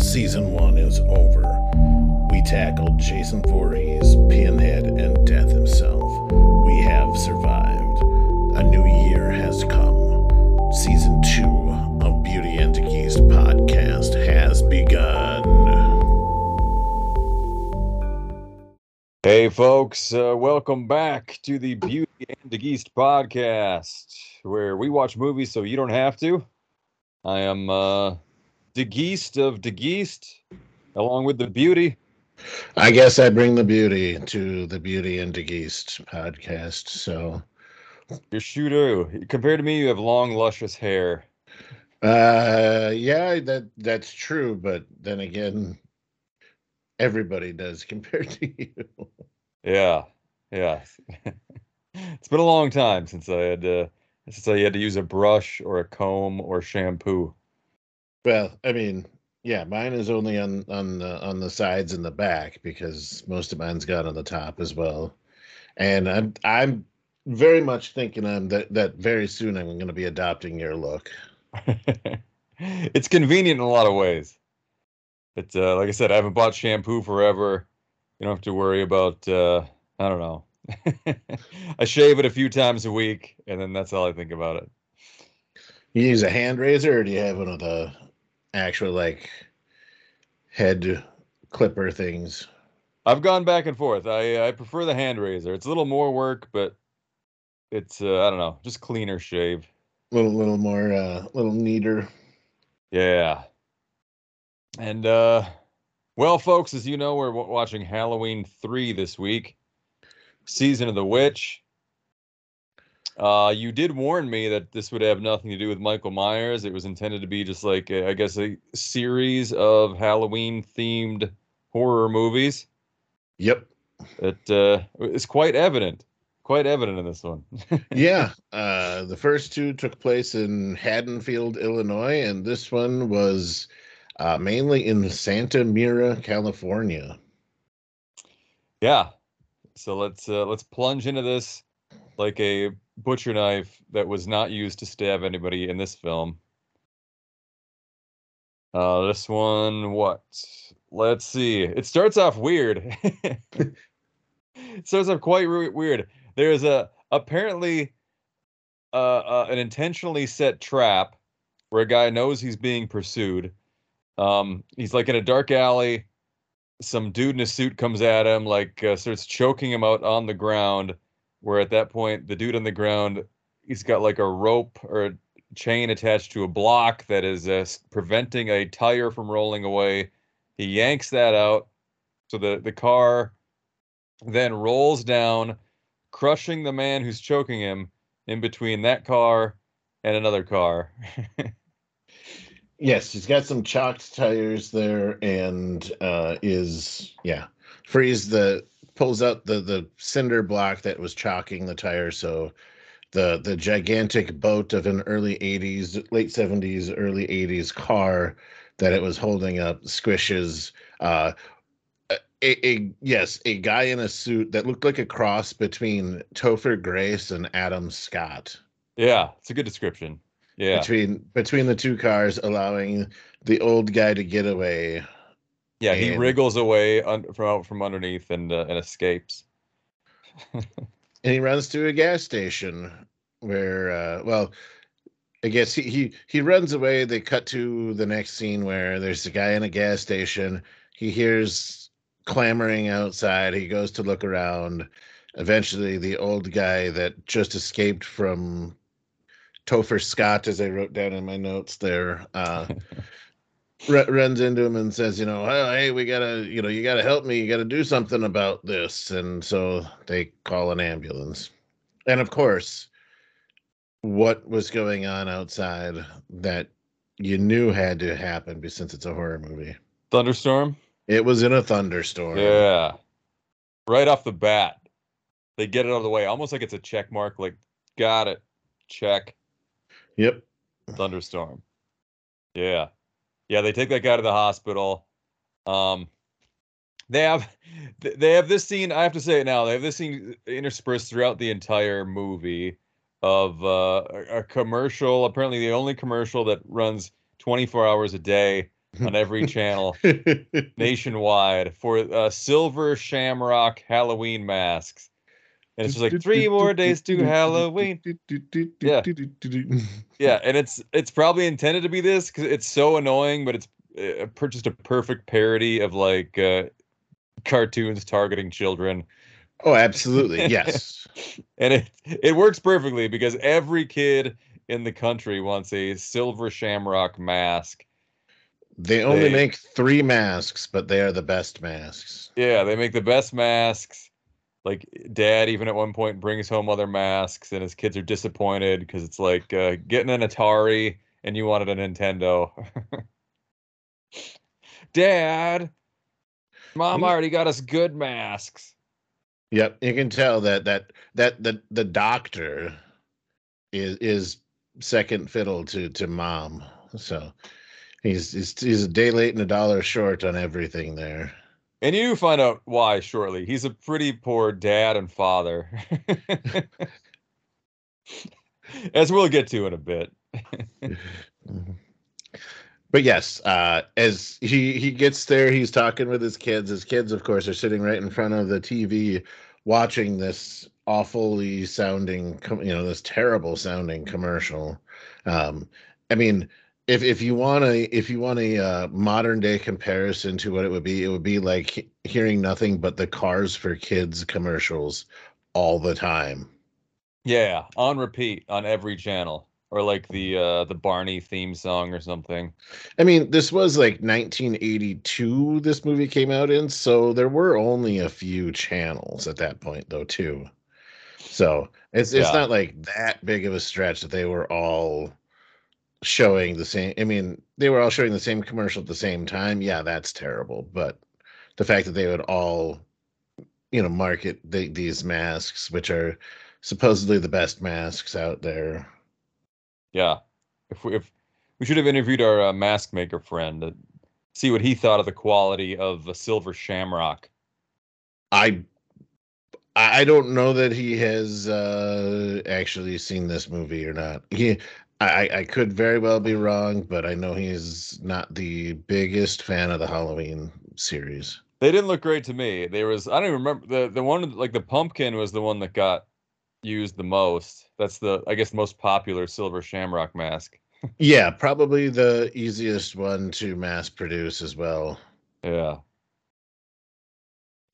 Season 1 is over. We tackled Jason Voorhees, Pinhead, and Death himself. We have survived. A new year has come. Season 2 of Beauty and the Geest podcast has begun. Hey, folks, uh, welcome back to the Beauty and the Geest podcast, where we watch movies so you don't have to. I am uh, the Geest of the Geest, along with the Beauty. I guess I bring the beauty to the Beauty and the Geest podcast. So, Your shooter. Compared to me, you have long, luscious hair. uh, yeah, that that's true. But then again, everybody does compared to you. Yeah, yeah. it's been a long time since I had uh, since I had to use a brush or a comb or shampoo. Well, I mean, yeah, mine is only on on the on the sides and the back because most of mine's got on the top as well. And I'm I'm very much thinking I'm that that very soon I'm going to be adopting your look. it's convenient in a lot of ways. It's uh, like I said, I haven't bought shampoo forever. You don't have to worry about uh, I don't know. I shave it a few times a week, and then that's all I think about it. You use a hand razor or do you have one of the actual like head clipper things? I've gone back and forth. I I prefer the hand razor. It's a little more work, but it's uh, I don't know, just cleaner shave. little little more uh little neater. Yeah. And uh well folks, as you know, we're w- watching Halloween 3 this week. Season of the Witch. Uh you did warn me that this would have nothing to do with Michael Myers. It was intended to be just like a, I guess a series of Halloween themed horror movies. Yep. It uh it's quite evident. Quite evident in this one. yeah, uh, the first two took place in Haddonfield, Illinois, and this one was uh, mainly in Santa Mira, California. Yeah. So let's uh, let's plunge into this like a butcher knife that was not used to stab anybody in this film. Uh, this one, what? Let's see. It starts off weird. it starts off quite re- weird. There's a apparently uh, uh, an intentionally set trap where a guy knows he's being pursued. Um, he's like in a dark alley some dude in a suit comes at him, like uh, starts choking him out on the ground. Where at that point, the dude on the ground, he's got like a rope or a chain attached to a block that is uh, preventing a tire from rolling away. He yanks that out, so the the car then rolls down, crushing the man who's choking him in between that car and another car. Yes, he's got some chalked tires there, and uh, is yeah frees the pulls out the the cinder block that was chalking the tire. So the the gigantic boat of an early '80s, late '70s, early '80s car that it was holding up squishes. Uh, a, a yes, a guy in a suit that looked like a cross between Topher Grace and Adam Scott. yeah, it's a good description. Yeah. between between the two cars, allowing the old guy to get away. Yeah, he wriggles away un- from out from underneath and uh, and escapes. and he runs to a gas station where uh well i guess he, he he runs away. They cut to the next scene where there's a guy in a gas station. He hears clamoring outside. He goes to look around. Eventually the old guy that just escaped from topher scott as i wrote down in my notes there uh r- runs into him and says, you know, "Oh, hey, we gotta, you know, you gotta help me. You gotta do something about this. And so they call an ambulance. And of course, what was going on outside that you knew had to happen since it's a horror movie? Thunderstorm. It was in a thunderstorm. Yeah, right off the bat, they get it out of the way, almost like it's a check mark. Like, got it, check. Yep. Thunderstorm. Yeah, yeah. They take that guy to the hospital. Um, they have they have this scene. I have to say it now. They have this scene interspersed throughout the entire movie of uh, a, a commercial. Apparently, the only commercial that runs 24 hours a day on every channel nationwide for uh, silver shamrock Halloween masks. And it's just like three more days to Halloween. Yeah. Yeah, and it's it's probably intended to be this because it's so annoying, but it's uh, just a perfect parody of like uh, cartoons targeting children. Oh, absolutely. Yes. and it it works perfectly because every kid in the country wants a silver shamrock mask. They only they, make 3 masks, but they are the best masks. Yeah, they make the best masks. Like dad even at one point brings home other masks and his kids are disappointed because it's like uh, getting an Atari and you wanted a Nintendo. dad, mom already got us good masks. Yep, you can tell that that that the the doctor is is second fiddle to to mom. So he's he's, he's a day late and a dollar short on everything there. And you find out why shortly. He's a pretty poor dad and father. As we'll get to in a bit. but yes, uh, as he he gets there, he's talking with his kids. His kids, of course, are sitting right in front of the TV watching this awfully sounding, you know, this terrible sounding commercial. Um, I mean, if if you want a if you want a uh, modern day comparison to what it would be, it would be like hearing nothing but the Cars for Kids commercials all the time. Yeah, on repeat on every channel or like the uh the Barney theme song or something. I mean, this was like 1982 this movie came out in, so there were only a few channels at that point though too. So, it's it's yeah. not like that big of a stretch that they were all showing the same I mean, they were all showing the same commercial at the same time. Yeah, that's terrible, but the fact that they would all you know market the, these masks which are supposedly the best masks out there yeah, if we if we should have interviewed our uh, mask maker friend to see what he thought of the quality of the silver shamrock. I I don't know that he has uh, actually seen this movie or not. He I, I could very well be wrong, but I know he's not the biggest fan of the Halloween series. They didn't look great to me. There was I don't even remember the the one like the pumpkin was the one that got used the most. That's the I guess most popular silver shamrock mask. yeah, probably the easiest one to mass produce as well. Yeah.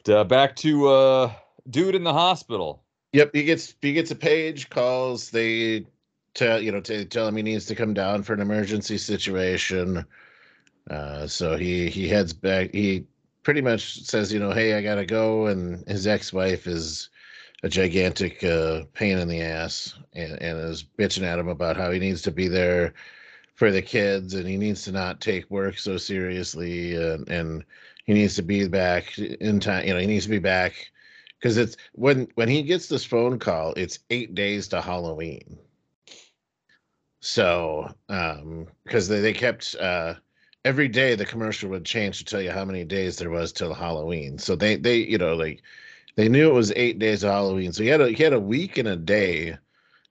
Uh, back to uh dude in the hospital. Yep, he gets he gets a page, calls, they tell you know to tell him he needs to come down for an emergency situation. Uh so he he heads back he pretty much says, you know, hey, I gotta go, and his ex-wife is a gigantic uh, pain in the ass and, and is bitching at him about how he needs to be there for the kids and he needs to not take work so seriously and, and he needs to be back in time you know he needs to be back because it's when when he gets this phone call it's eight days to halloween so um because they, they kept uh every day the commercial would change to tell you how many days there was till halloween so they they you know like they knew it was eight days of Halloween, so he had a he had a week and a day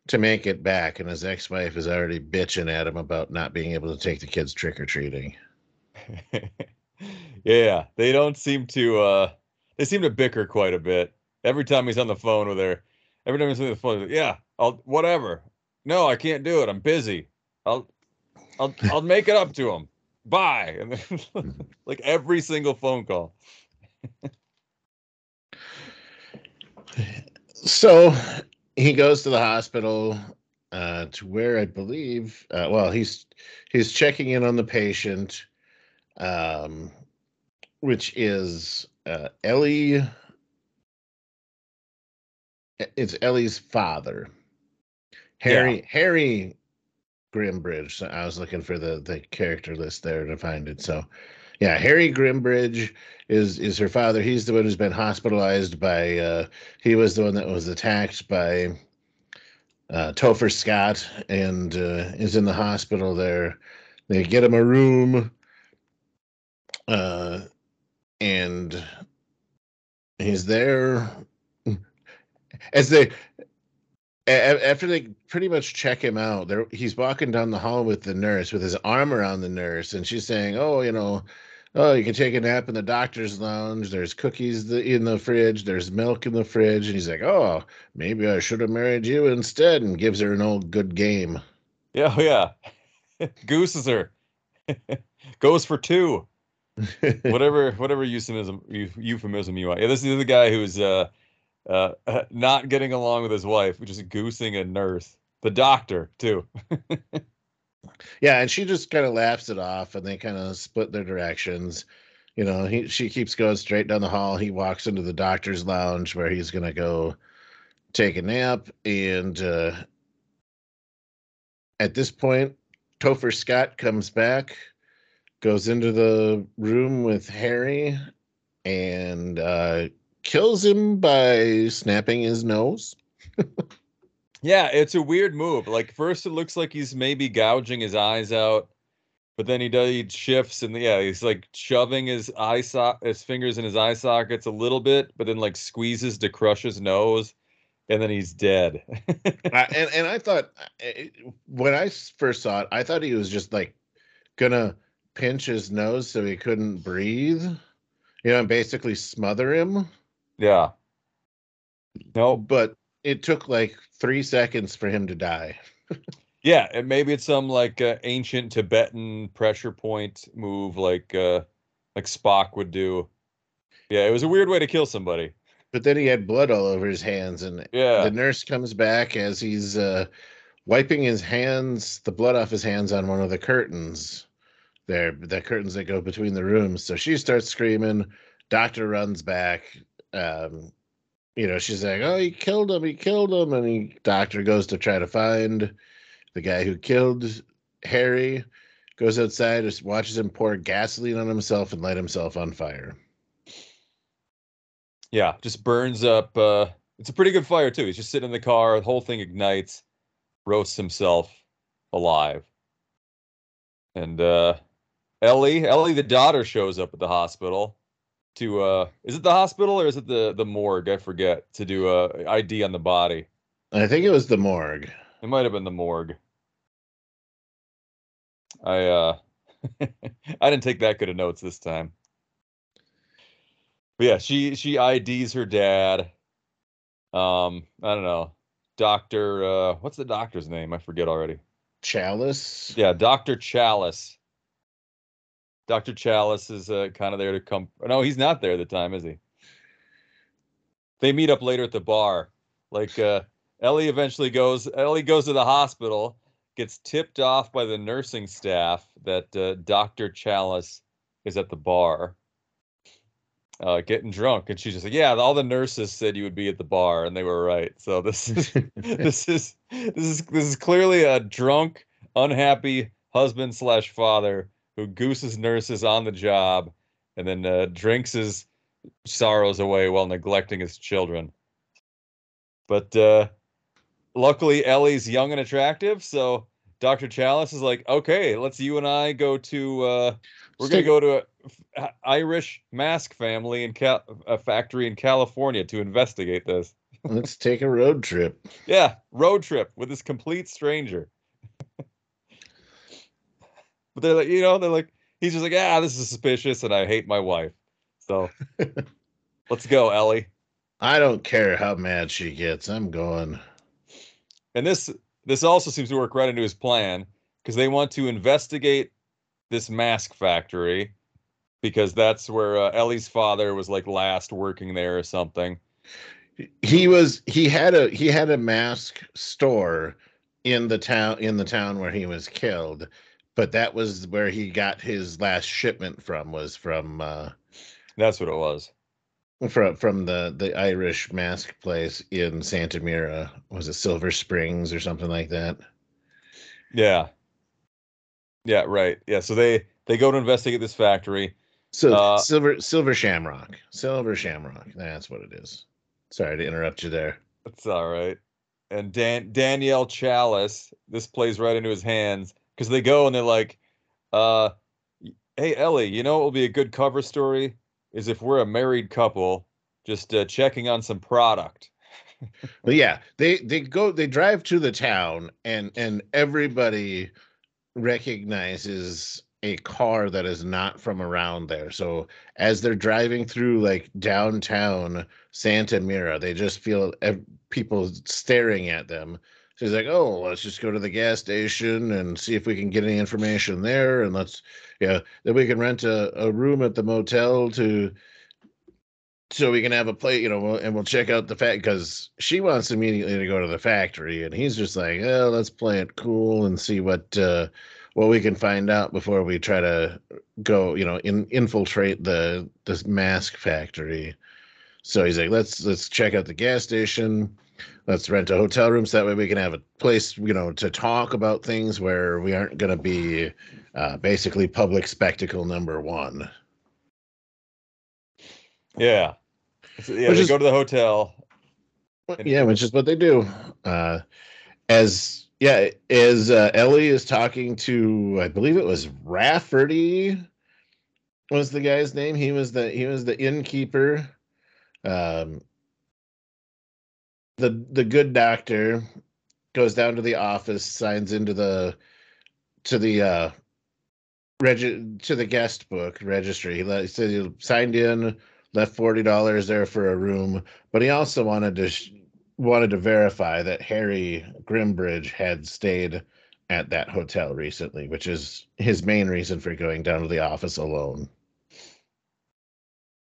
to make it back, and his ex-wife is already bitching at him about not being able to take the kids trick or treating. yeah, they don't seem to. uh They seem to bicker quite a bit every time he's on the phone with her. Every time he's on the phone, yeah, I'll whatever. No, I can't do it. I'm busy. I'll I'll I'll make it up to him. Bye. And then, like every single phone call. so he goes to the hospital uh, to where I believe, uh, well, he's he's checking in on the patient, um, which is uh, Ellie. It's Ellie's father, Harry. Yeah. Harry Grimbridge. So I was looking for the the character list there to find it. So, yeah, Harry Grimbridge is is her father. He's the one who's been hospitalized by. Uh, he was the one that was attacked by uh, Topher Scott and uh, is in the hospital there. They get him a room, uh, and he's there as they after they pretty much check him out, there he's walking down the hall with the nurse with his arm around the nurse, and she's saying, "Oh, you know, oh, you can take a nap in the doctor's lounge. There's cookies in the fridge. There's milk in the fridge." And he's like, "Oh, maybe I should have married you instead," and gives her an old good game. Yeah, oh, yeah. Gooses her. Goes for two. whatever whatever euphemism euphemism you want. Yeah, this is the guy who's uh uh not getting along with his wife, is goosing a nurse. The doctor, too. Yeah, and she just kind of laughs it off, and they kind of split their directions. You know, he she keeps going straight down the hall. He walks into the doctor's lounge where he's gonna go take a nap, and uh, at this point, Topher Scott comes back, goes into the room with Harry, and uh, kills him by snapping his nose. Yeah, it's a weird move. Like first it looks like he's maybe gouging his eyes out, but then he does he shifts and yeah, he's like shoving his eye so- his fingers in his eye sockets a little bit, but then like squeezes to crush his nose, and then he's dead. I, and and I thought when I first saw it, I thought he was just like gonna pinch his nose so he couldn't breathe, you know, and basically smother him. Yeah. No, But it took like three seconds for him to die. Yeah, and maybe it's some like uh, ancient Tibetan pressure point move, like uh, like Spock would do. Yeah, it was a weird way to kill somebody. But then he had blood all over his hands, and Yeah, the nurse comes back as he's uh, wiping his hands, the blood off his hands on one of the curtains. There, the curtains that go between the rooms. So she starts screaming. Doctor runs back. Um, you know, she's like, "Oh, he killed him! He killed him!" And the doctor goes to try to find the guy who killed Harry. Goes outside, just watches him pour gasoline on himself and light himself on fire. yeah, just burns up. Uh, it's a pretty good fire too. He's just sitting in the car. The whole thing ignites, roasts himself alive. And uh, Ellie, Ellie, the daughter, shows up at the hospital. To uh, is it the hospital or is it the the morgue? I forget to do a ID on the body. I think it was the morgue. It might have been the morgue. I uh I didn't take that good of notes this time. But yeah, she she IDs her dad. Um, I don't know. Doctor uh what's the doctor's name? I forget already. Challis. Yeah, Dr. Challis. Dr. Challis is uh, kind of there to come. No, he's not there at the time, is he? They meet up later at the bar. Like uh, Ellie eventually goes. Ellie goes to the hospital, gets tipped off by the nursing staff that uh, Dr. Challis is at the bar, uh, getting drunk, and she's just like, "Yeah, all the nurses said you would be at the bar, and they were right." So this is this is this is this is clearly a drunk, unhappy husband slash father who gooses nurses on the job and then uh, drinks his sorrows away while neglecting his children. But uh, luckily, Ellie's young and attractive, so Dr. Challis is like, "Okay, let's you and I go to uh, we're gonna go to a f- Irish mask family in Cal- a factory in California to investigate this." Let's take a road trip. Yeah, road trip with this complete stranger. But they're like, you know, they're like, he's just like, ah, this is suspicious, and I hate my wife. So let's go, Ellie. I don't care how mad she gets. I'm going. And this this also seems to work right into his plan because they want to investigate this mask factory because that's where uh, Ellie's father was like last working there or something. He was he had a he had a mask store in the town in the town where he was killed, but that was where he got his last shipment from was from uh That's what it was. from from the the Irish mask place in Santa Mira. Was it Silver Springs or something like that? Yeah. Yeah, right. Yeah, so they they go to investigate this factory. So Uh, Silver Silver Shamrock. Silver Shamrock. That's what it is. Sorry to interrupt you there. It's all right. And Dan Danielle Challis, this plays right into his hands because they go and they're like, uh, "Hey Ellie, you know what will be a good cover story is if we're a married couple just uh, checking on some product." but yeah, they they go they drive to the town and and everybody recognizes a car that is not from around there. So as they're driving through like downtown Santa Mira, they just feel ev- people staring at them. So he's like, "Oh, let's just go to the gas station and see if we can get any information there, and let's, yeah, then we can rent a, a room at the motel to, so we can have a plate, you know, and we'll check out the fact because she wants immediately to go to the factory, and he's just like, oh, let's play it cool and see what uh, what we can find out before we try to go, you know, in, infiltrate the this mask factory. So he's like, let's let's check out the gas station let's rent a hotel room so that way we can have a place you know to talk about things where we aren't going to be uh, basically public spectacle number one Yeah. So, yeah, Which is- go to the hotel. And- yeah which is what they do uh, as yeah as uh, ellie is talking to i believe it was rafferty was the guy's name he was the he was the innkeeper um the the good doctor goes down to the office signs into the to the uh regi- to the guest book registry he, let, he signed in left $40 there for a room but he also wanted to sh- wanted to verify that harry grimbridge had stayed at that hotel recently which is his main reason for going down to the office alone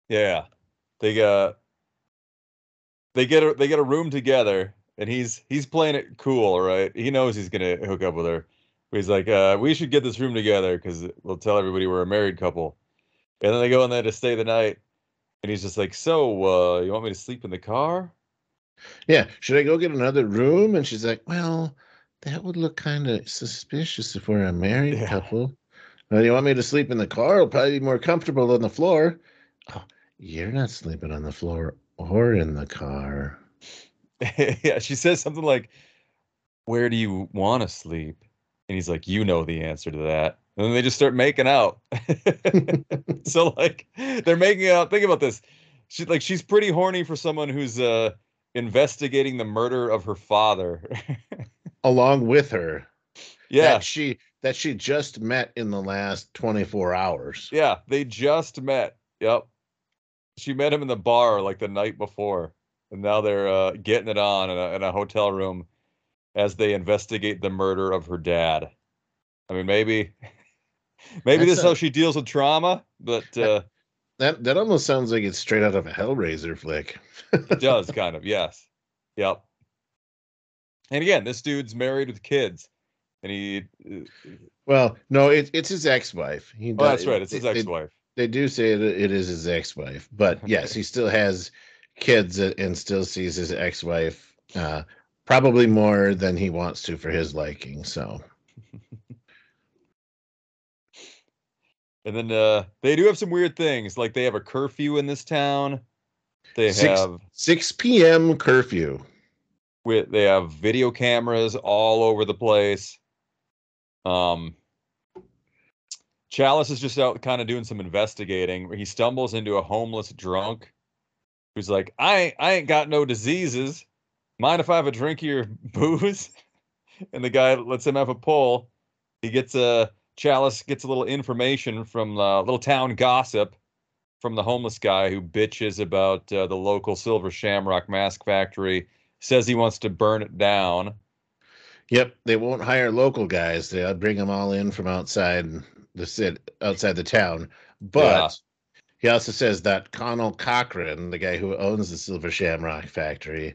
Yeah. They got they get a they get a room together and he's he's playing it cool, right? He knows he's gonna hook up with her. But he's like, uh, we should get this room together because we'll tell everybody we're a married couple. And then they go in there to stay the night. And he's just like, So, uh, you want me to sleep in the car? yeah should i go get another room and she's like well that would look kind of suspicious if we're a married Yeah. couple well, you want me to sleep in the car it'll probably be more comfortable than the floor oh you're not sleeping on the floor or in the car yeah, she says something like, Where do you want to sleep? And he's like, You know the answer to that. And then they just start making out. so like they're making out. Think about this. She like she's pretty horny for someone who's uh investigating the murder of her father. along with her yeah. that she that she just met in the last 24 hours Yeah, they just met. Yep. She met him in the bar like the night before. And now they're uh, getting it on in a, in a hotel room as they investigate the murder of her dad. I mean, maybe maybe That's this is how she deals with trauma, but uh, that that almost sounds like it's straight out of a hellraiser flick it does kind of. Yes. Yep. And again, this dude's married with kids, and he. uh, well no it, it's his ex-wife he Oh, that's right. It's his ex-wife. They do say it, it is his ex-wife but yes he still has kids and still sees his ex-wife uh probably more than he wants to for his liking so And then uh, they do have some weird things, like they have a curfew in this town. They Six- have 6 p.m curfew with they have video cameras all over the place. Um, Challis is just out kind of doing some investigating. He stumbles into a homeless drunk who's like, "I ain't, I ain't got no diseases. Mind if I have a drink of your booze?" And the guy lets him have a pull. He gets a Challis gets a little information from uh, little town gossip from the homeless guy who bitches about uh, the local Silver Shamrock Mask Factory. Says he wants to burn it down. Yep, they won't hire local guys. They'll bring them all in from outside the city, outside the town. But Yeah. he also says that Conal Cochran, the guy who owns the Silver Shamrock factory,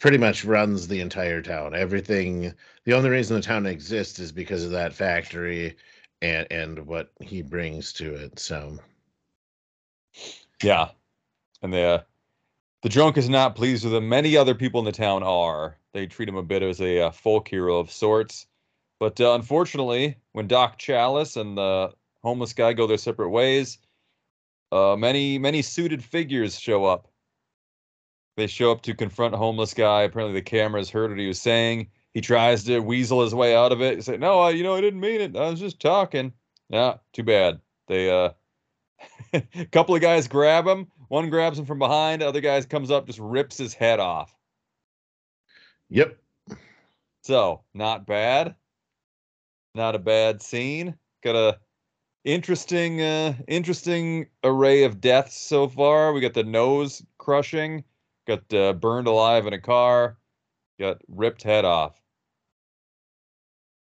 pretty much runs the entire town. Everything. The only reason the town exists is because of that factory and and what he brings to it. So Yeah, and the uh, the drunk is not pleased with him. Many other people in the town are. They treat him a bit as a uh, folk hero of sorts. But uh, unfortunately, when Doc Challis and the homeless guy go their separate ways, uh, many many suited figures show up. They show up to confront homeless guy. Apparently, the cameras heard what he was saying. He tries to weasel his way out of it. He said, "No, I, you know, I didn't mean it. I was just talking." Yeah, too bad. They uh, a couple of guys grab him. One grabs him from behind. Other guys comes up, just rips his head off. Yep. So not bad. Not a bad scene. Got a interesting, uh, interesting array of deaths so far. We got the nose crushing, got uh, burned alive in a car, got ripped head off.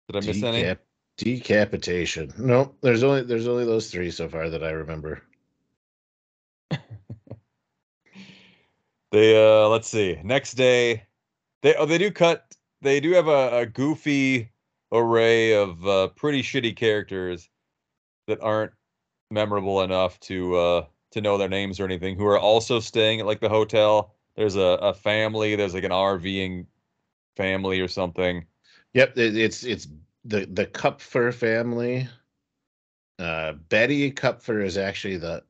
Did I miss any? Decap- decapitation. Nope. There's only there's only those three so far that I remember. They uh let's see. Next day, they oh they do cut. They do have a, a goofy array of uh, pretty shitty characters that aren't memorable enough to uh to know their names or anything. Who are also staying at like the hotel. There's a, a family. There's like an RVing family or something. Yep. It's it's the the Kupfer family. Uh, Betty Kupfer is actually the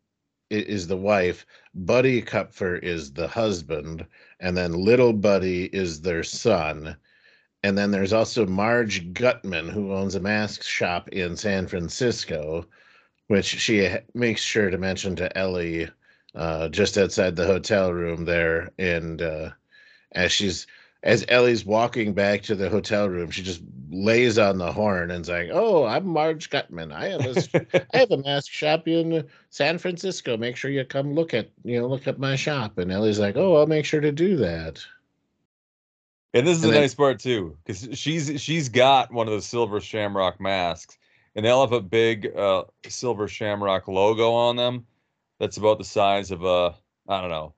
is the wife. Buddy Kupfer is the husband, and then little Buddy is their son. And then there's also Marge Guttman, who owns a mask shop in San Francisco, which she ha- makes sure to mention to Ellie uh, just outside the hotel room there. And uh, as she's as Ellie's walking back to the hotel room, she just lays on the horn and's like, "Oh, I'm Marge Guttman. I have a I have a mask shop in San Francisco. Make sure you come look at you know look at my shop." And Ellie's like, "Oh, I'll make sure to do that." And this is And a then- nice part too, because she's she's got one of the silver shamrock masks, and they'll have a big uh, silver shamrock logo on them. That's about the size of a I don't know,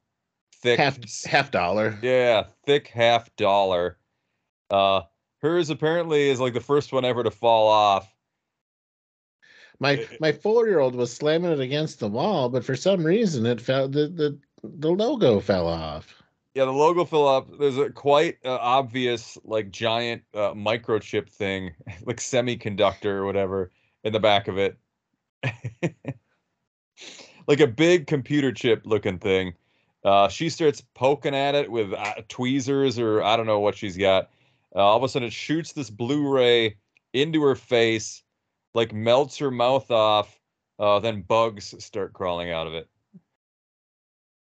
thick Half half dollar. yeah, thick half dollar. Uh, hers apparently is like the first one ever to fall off. My my four year old was slamming it against the wall, but for some reason it fell the the, the logo fell off. Yeah, the logo fell off. There's a quite uh, obvious like giant uh, microchip thing, like semiconductor or whatever, in the back of it. like a big computer chip looking thing. Uh, she starts poking at it with uh, tweezers or I don't know what she's got. Uh, all of a sudden, it shoots this Blu-ray into her face, like melts her mouth off. Uh, then bugs start crawling out of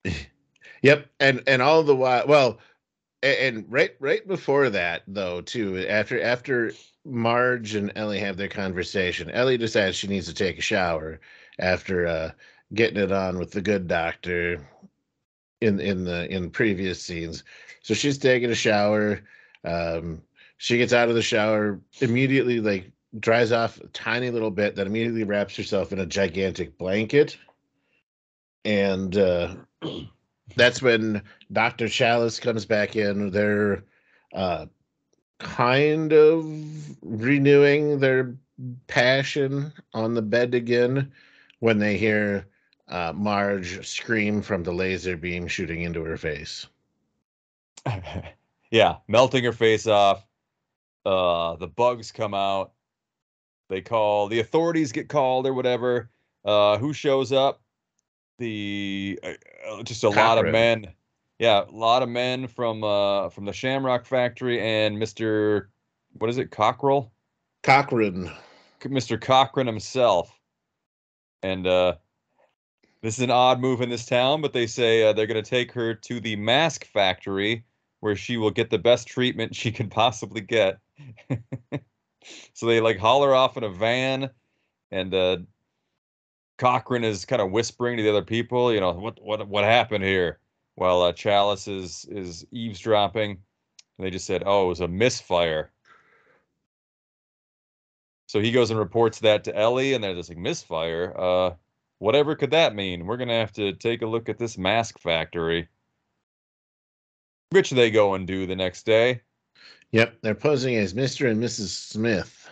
it. Yep, and and all the while, well, and right right before that though too, after after Marge and Ellie have their conversation, Ellie decides she needs to take a shower after uh getting it on with the good doctor in in the in previous scenes. So she's taking a shower. Um, she gets out of the shower immediately, like dries off a tiny little bit, then immediately wraps herself in a gigantic blanket. And uh that's when Dr. Challis comes back in. They're uh, kind of renewing their passion on the bed again when they hear uh, Marge scream from the laser beam shooting into her face. yeah, melting her face off. Uh, the bugs come out. They call the authorities get called or whatever. Uh, who shows up? The uh, uh, just a lot of men. Yeah, a lot of men from uh from the Shamrock Factory and Mr. What is it? Cockrell? Cochran. Mr. Cochran himself. And uh this is an odd move in this town, but they say uh, they're going to take her to the mask factory where she will get the best treatment she can possibly get. so they like haul her off in a van and uh Cochran is kind of whispering to the other people, you know, what what what happened here? While uh, Challis is is eavesdropping. And they just said, "Oh, it was a misfire." So he goes and reports that to Ellie, and they're just like, misfire? Uh, whatever could that mean? We're gonna have to take a look at this mask factory. Which they go and do the next day. Yep, they're posing as Mr. and Mrs. Smith,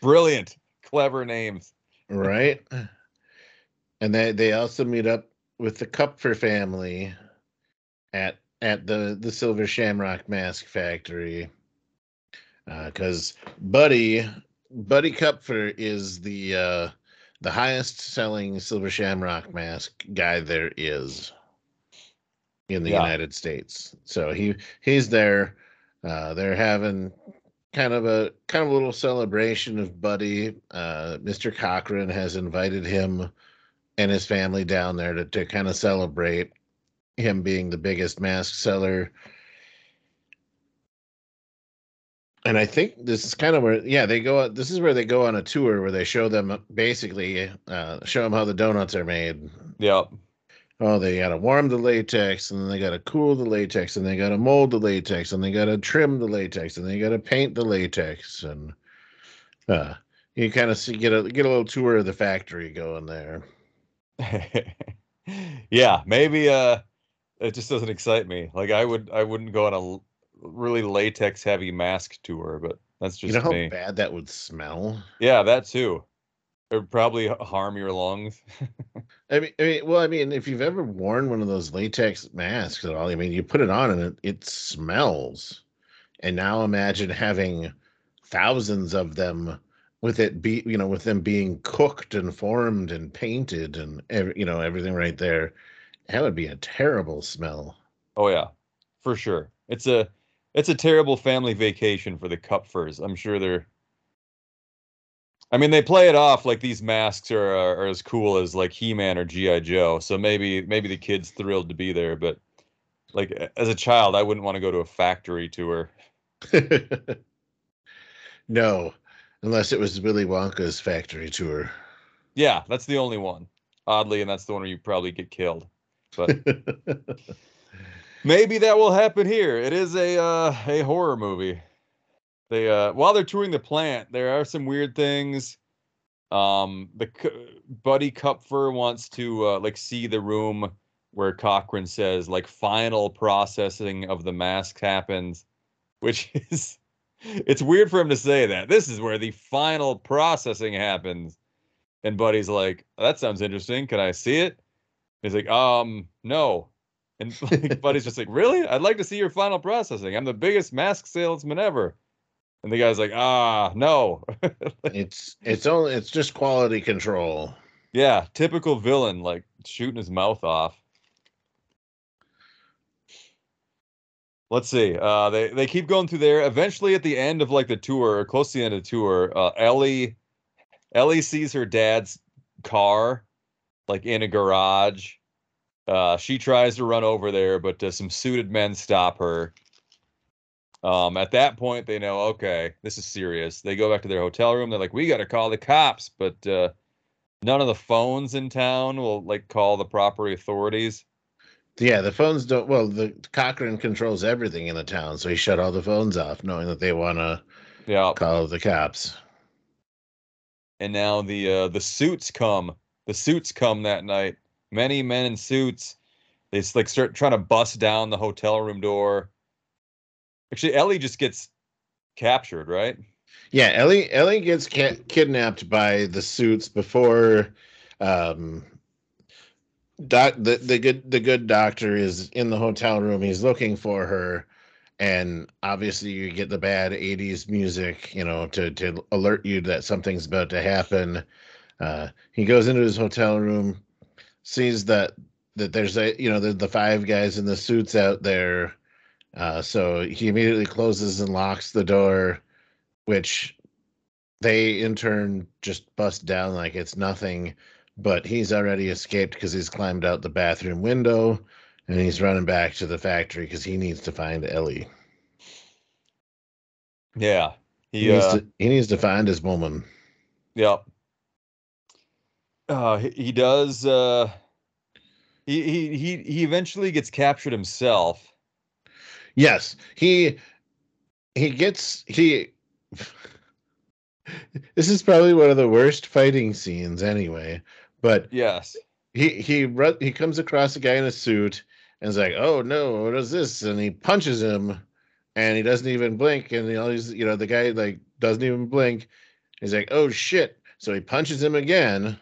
Brilliant, clever names. Right? and they they also meet up with the Kupfer family at at the the Silver Shamrock Mask Factory because Buddy Buddy Kupfer is the uh, the highest selling Silver Shamrock mask guy there is in the Yeah. United States. So he he's there. Uh, they're having kind of a kind of a little celebration of Buddy. Uh, Mr. Cochran has invited him and his family down there to, to kind of celebrate him being the biggest mask seller. And I think this is kind of where, yeah, they go. This is where they go on a tour where they show them basically uh, show them how the donuts are made. Yep. Oh, they got to warm the latex, and then they got to cool the latex, and they got to mold the latex, and they got to trim the latex, and they got to paint the latex, and uh, you kind of see get a get a little tour of the factory going there. yeah, maybe uh, it just doesn't excite me. Like I would, I wouldn't go on a really latex heavy mask tour, but that's just you know how me. bad that would smell. Yeah, that too. It would probably harm your lungs. I mean, I mean, well, I mean, if you've ever worn one of those latex masks at all, I mean, you put it on and it, it smells. And now imagine having thousands of them with it be, you know, with them being cooked and formed and painted and every, you know everything right there. That would be a terrible smell. Oh yeah, for sure. It's a it's a terrible family vacation for the Kupfers. I'm sure they're I mean, they play it off like these masks are, are, are as cool as like He-Man or GI Joe. So maybe maybe the kid's thrilled to be there, but like as a child, I wouldn't want to go to a factory tour. no, unless it was Willy Wonka's factory tour. Yeah, that's the only one. Oddly, and that's the one where you probably get killed. But maybe that will happen here. It is a uh, a horror movie they uh while they're touring the plant there are some weird things um the buddy kupfer wants to uh, like see the room where cochran says like final processing of the mask happens which is it's weird for him to say that. This is where the final processing happens. And buddy's like that sounds interesting. Can i see it? He's like um no. And like, buddy's just like really? I'd like to see your final processing. I'm the biggest mask salesman ever and the guy's like, ah, no. it's it's only it's just quality control. Yeah, typical villain, like shooting his mouth off. Let's see. Uh, they they keep going through there. Eventually, at the end of like the tour, or close to the end of the tour, uh, Ellie Ellie sees her dad's car, like in a garage. Uh, she tries to run over there, but uh, some suited men stop her. Um, at that point, they know, okay, this is serious. They go back to their hotel room. They're like, we got to call the cops, but uh, none of the phones in town will like call the proper authorities. Yeah, the phones don't. Well, the Cochran controls everything in the town, so he shut all the phones off, knowing that they want to yeah. call the cops. And now the uh, the suits come. The suits come that night. Many men in suits. They like start trying to bust down the hotel room door Actually, Ellie just gets captured, right? Yeah, Ellie Ellie gets ca- kidnapped by the suits before um doc the, the good the good doctor is in the hotel room. He's looking for her and obviously you get the bad 80s music, you know, to to alert you that something's about to happen. Uh he goes into his hotel room, sees that that there's a you know the, the five guys in the suits out there uh, so he immediately closes and locks the door, which they in turn just bust down like it's nothing. But he's already escaped because he's climbed out the bathroom window and he's running back to the factory because he needs to find Ellie. Yeah. He, he needs uh, to he needs to find his woman. Yep. Uh, he, he does uh he, he he he eventually gets captured himself Yes, he he gets he. this is probably one of the worst fighting scenes, anyway. But yes, he he he comes across a guy in a suit and is like, "Oh no, what is this?" And he punches him, and he doesn't even blink. And you know, he's you know the guy like doesn't even blink. He's like, "Oh shit!" So he punches him again,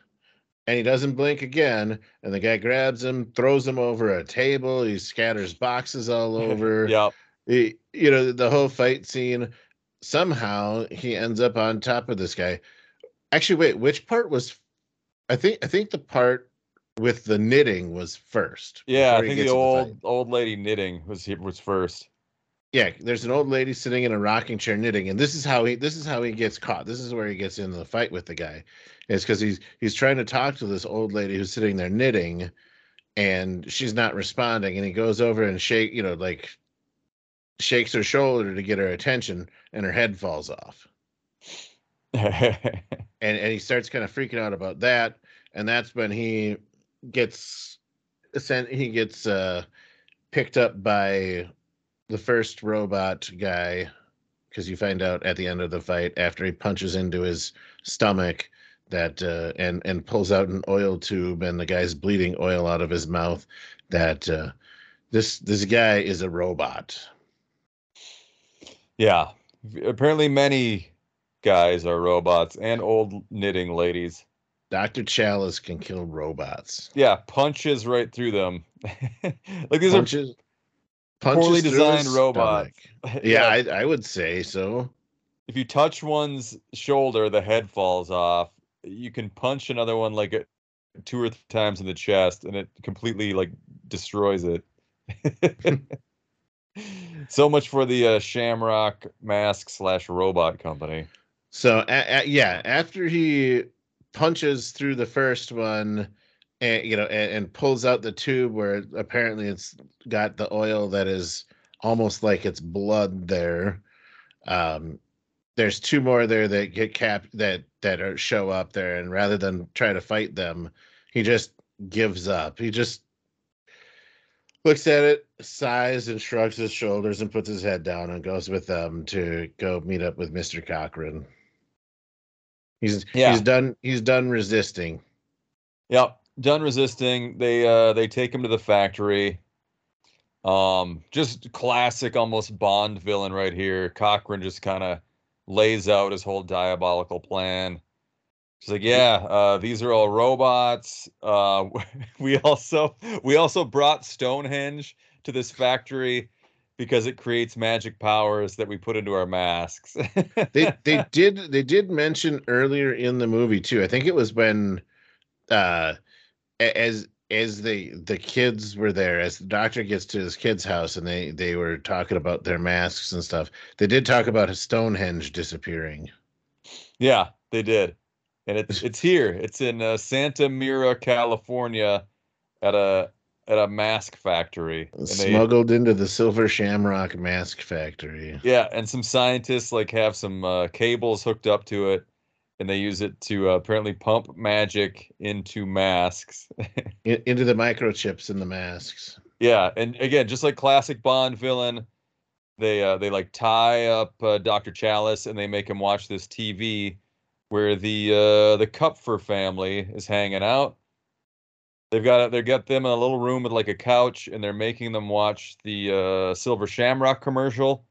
and he doesn't blink again. And the guy grabs him, throws him over a table. He scatters boxes all over. yep. He, you know, the whole fight scene. Somehow he ends up on top of this guy. Actually, wait, which part was? I think I think the part with the knitting was first. Yeah, I think the old the old lady knitting was was first. Yeah, there's an old lady sitting in a rocking chair knitting, and this is how he this is how he gets caught. This is where he gets into the fight with the guy. It's because he's he's trying to talk to this old lady who's sitting there knitting, and she's not responding. And he goes over and shake, you know, like shakes her shoulder to get her attention, and her head falls off. and and he starts kind of freaking out about that, and that's when he gets sent. He gets uh, picked up by the first robot guy because you find out at the end of the fight after he punches into his stomach that uh, and and pulls out an oil tube and the guy's bleeding oil out of his mouth that uh, this this guy is a robot. Yeah, apparently many guys are robots and old knitting ladies. Dr. Challis can kill robots. Yeah, punches right through them. like these punches, are poorly designed robot. yeah, yeah. I, I would say so. If you touch one's shoulder, the head falls off. You can punch another one like a, two or three times in the chest, and it completely like destroys it. so much for the uh, Shamrock Mask slash Robot Company. So a- a- yeah, after he punches through the first one, and you know, and, and, pulls out the tube where apparently it's got the oil that is almost like it's blood there. Um, there's two more there that get capped that that are, show up there, and rather than try to fight them, he just gives up. He just looks at it, sighs, and shrugs his shoulders and puts his head down and goes with them to go meet up with Mister Cochran. He's yeah. he's done he's done resisting. Yep, done resisting. They uh they take him to the factory. Um, just classic, almost Bond villain right here. Cochran just kind of lays out his whole diabolical plan. She's like, "Yeah, uh, these are all robots. Uh, we also we also brought Stonehenge to this factory because it creates magic powers that we put into our masks." they they did they did mention earlier in the movie too. I think it was when uh as as the the kids were there as the doctor gets to his kid's house and they they were talking about their masks and stuff they did talk about stonehenge disappearing. Yeah they did. And it's it's here. It's in uh, santa mira california at a at a mask factory. Smuggled they, into the silver shamrock mask factory. Yeah and some scientists like have some uh, cables hooked up to it and they use it to uh, apparently pump magic into masks. Into the microchips in the masks. Yeah and again just like classic bond villain they uh, they like tie up uh, dr challis and they make him watch this tv where the uh, the kupfer family is hanging out. They've got they got them in a little room with like a couch and they're making them watch the uh, silver shamrock commercial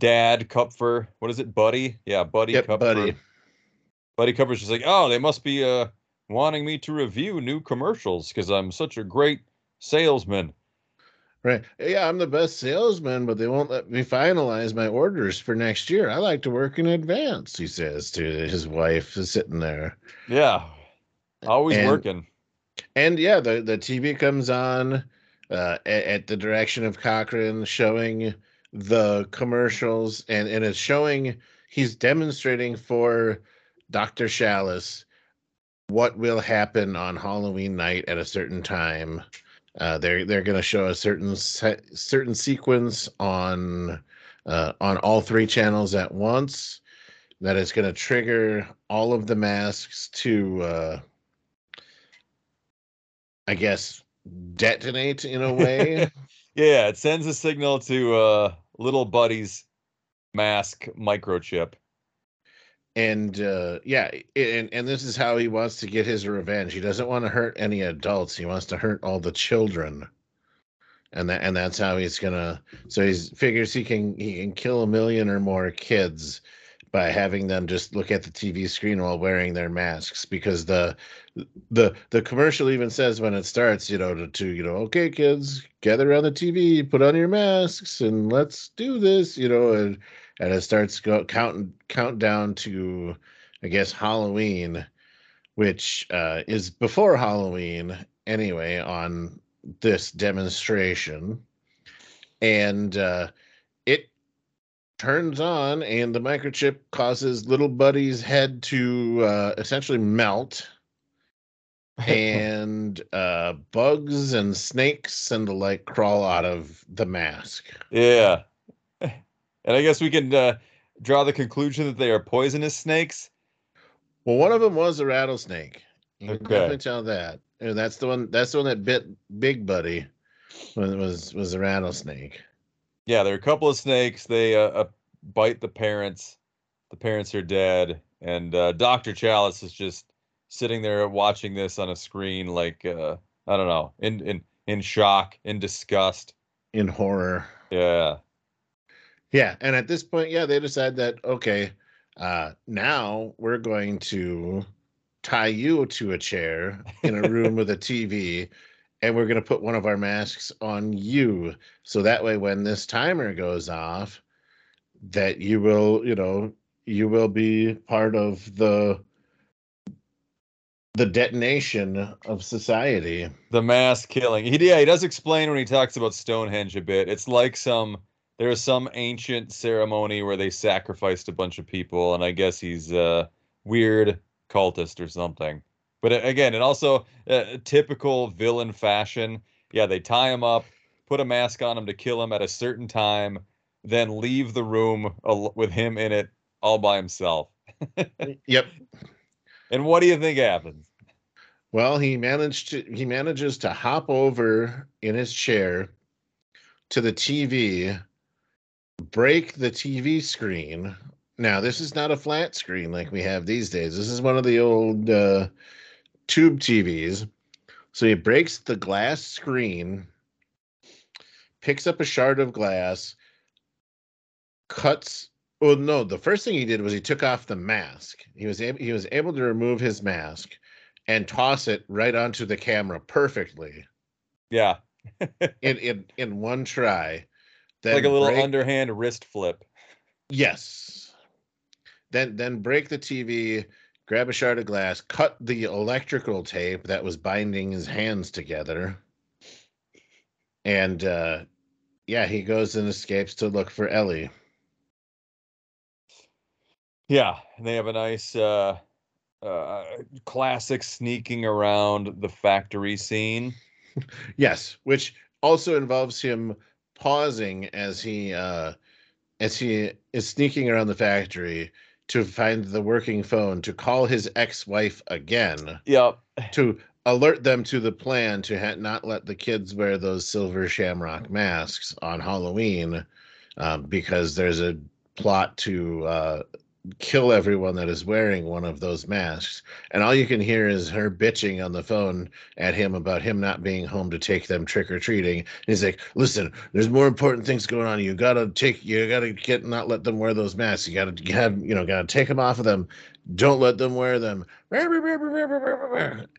Dad Kupfer. What is it, Buddy? Yeah, Buddy yep, Kupfer. Buddy. Buddy Kupfer's just like, oh, they must be uh wanting me to review new commercials because I'm such a great salesman. Right. Yeah, I'm the best salesman, but they won't let me finalize my orders for next year. I like to work in advance, he says to his wife sitting there. Yeah. Always and, working. And yeah, the, the TV comes on uh, at, at the direction of Cochran showing the commercials and and it's showing he's demonstrating for Dr. Challis what will happen on Halloween night at a certain time. Uh, they're they're going to show a certain se- certain sequence on uh, on all three channels at once. That is going to trigger all of the masks to, uh, I guess, detonate in a way. yeah, it sends a signal to uh, little buddy's mask microchip. And uh, yeah, and and this is how he wants to get his revenge. He doesn't want to hurt any adults. He wants to hurt all the children. And that and that's how he's gonna. So he figures he can he can kill a million or more kids by having them just look at the TV screen while wearing their masks because the the the commercial even says when it starts, you know, to, to you know, okay, kids, gather around the TV, put on your masks, and let's do this, you know, and and it starts go count countdown to, I guess, Halloween, which uh, is before Halloween anyway on this demonstration, and uh, it turns on, and the microchip causes little Buddy's head to uh, essentially melt and uh, bugs and snakes and the like crawl out of the mask. Yeah. And I guess we can uh, draw the conclusion that they are poisonous snakes. Well, one of them was a rattlesnake. You can Okay. definitely tell that. And that's the one. That's the one that bit Big Buddy. Was was was a rattlesnake. Yeah, there are a couple of snakes. They uh, uh, bite the parents. The parents are dead, and uh, Doctor Challis is just sitting there watching this on a screen, like uh, I don't know, in in in shock, in disgust. in horror. Yeah, Yeah, and at this point, yeah, they decide that okay, uh, now we're going to tie you to a chair in a room with a TV, and we're going to put one of our masks on you, so that way when this timer goes off, that you will, you know, you will be part of the the detonation of society. the mass killing. He yeah, he does explain when he talks about Stonehenge a bit. It's like some there is some ancient ceremony where they sacrificed a bunch of people, and I guess he's a weird cultist or something. But again, and also uh, typical villain fashion. Yeah, they tie him up, put a mask on him to kill him at a certain time, then leave the room al- with him in it all by himself. Yep. And what do you think happens? Well, he managed to he manages to hop over in his chair to the TV, break the TV screen. Now, this is not a flat screen like we have these days. This is one of the old uh, tube TVs. So he breaks the glass screen, picks up a shard of glass, cuts well, no. The first thing he did was he took off the mask. He was able he was able to remove his mask and toss it right onto the camera perfectly Yeah, in in in one try. Then like a little break- underhand wrist flip. Yes. Then then break the TV, grab a shard of glass, cut the electrical tape that was binding his hands together. And uh yeah, he goes and escapes to look for Ellie. Yeah, and they have a nice uh uh classic sneaking around the factory scene. Yes, which also involves him pausing as he uh as he is sneaking around the factory to find the working phone to call his ex-wife again Yep. to alert them to the plan to ha- not let the kids wear those silver shamrock masks on Halloween um, because there's a plot to uh, kill everyone that is wearing one of those masks. And all you can hear is her bitching on the phone at him about him not being home to take them trick or treating. He's like, "Listen, there's more important things going on. You gotta take, you gotta get, not let them wear those masks. You gotta have, you know, gotta take them off of them. Don't let them wear them."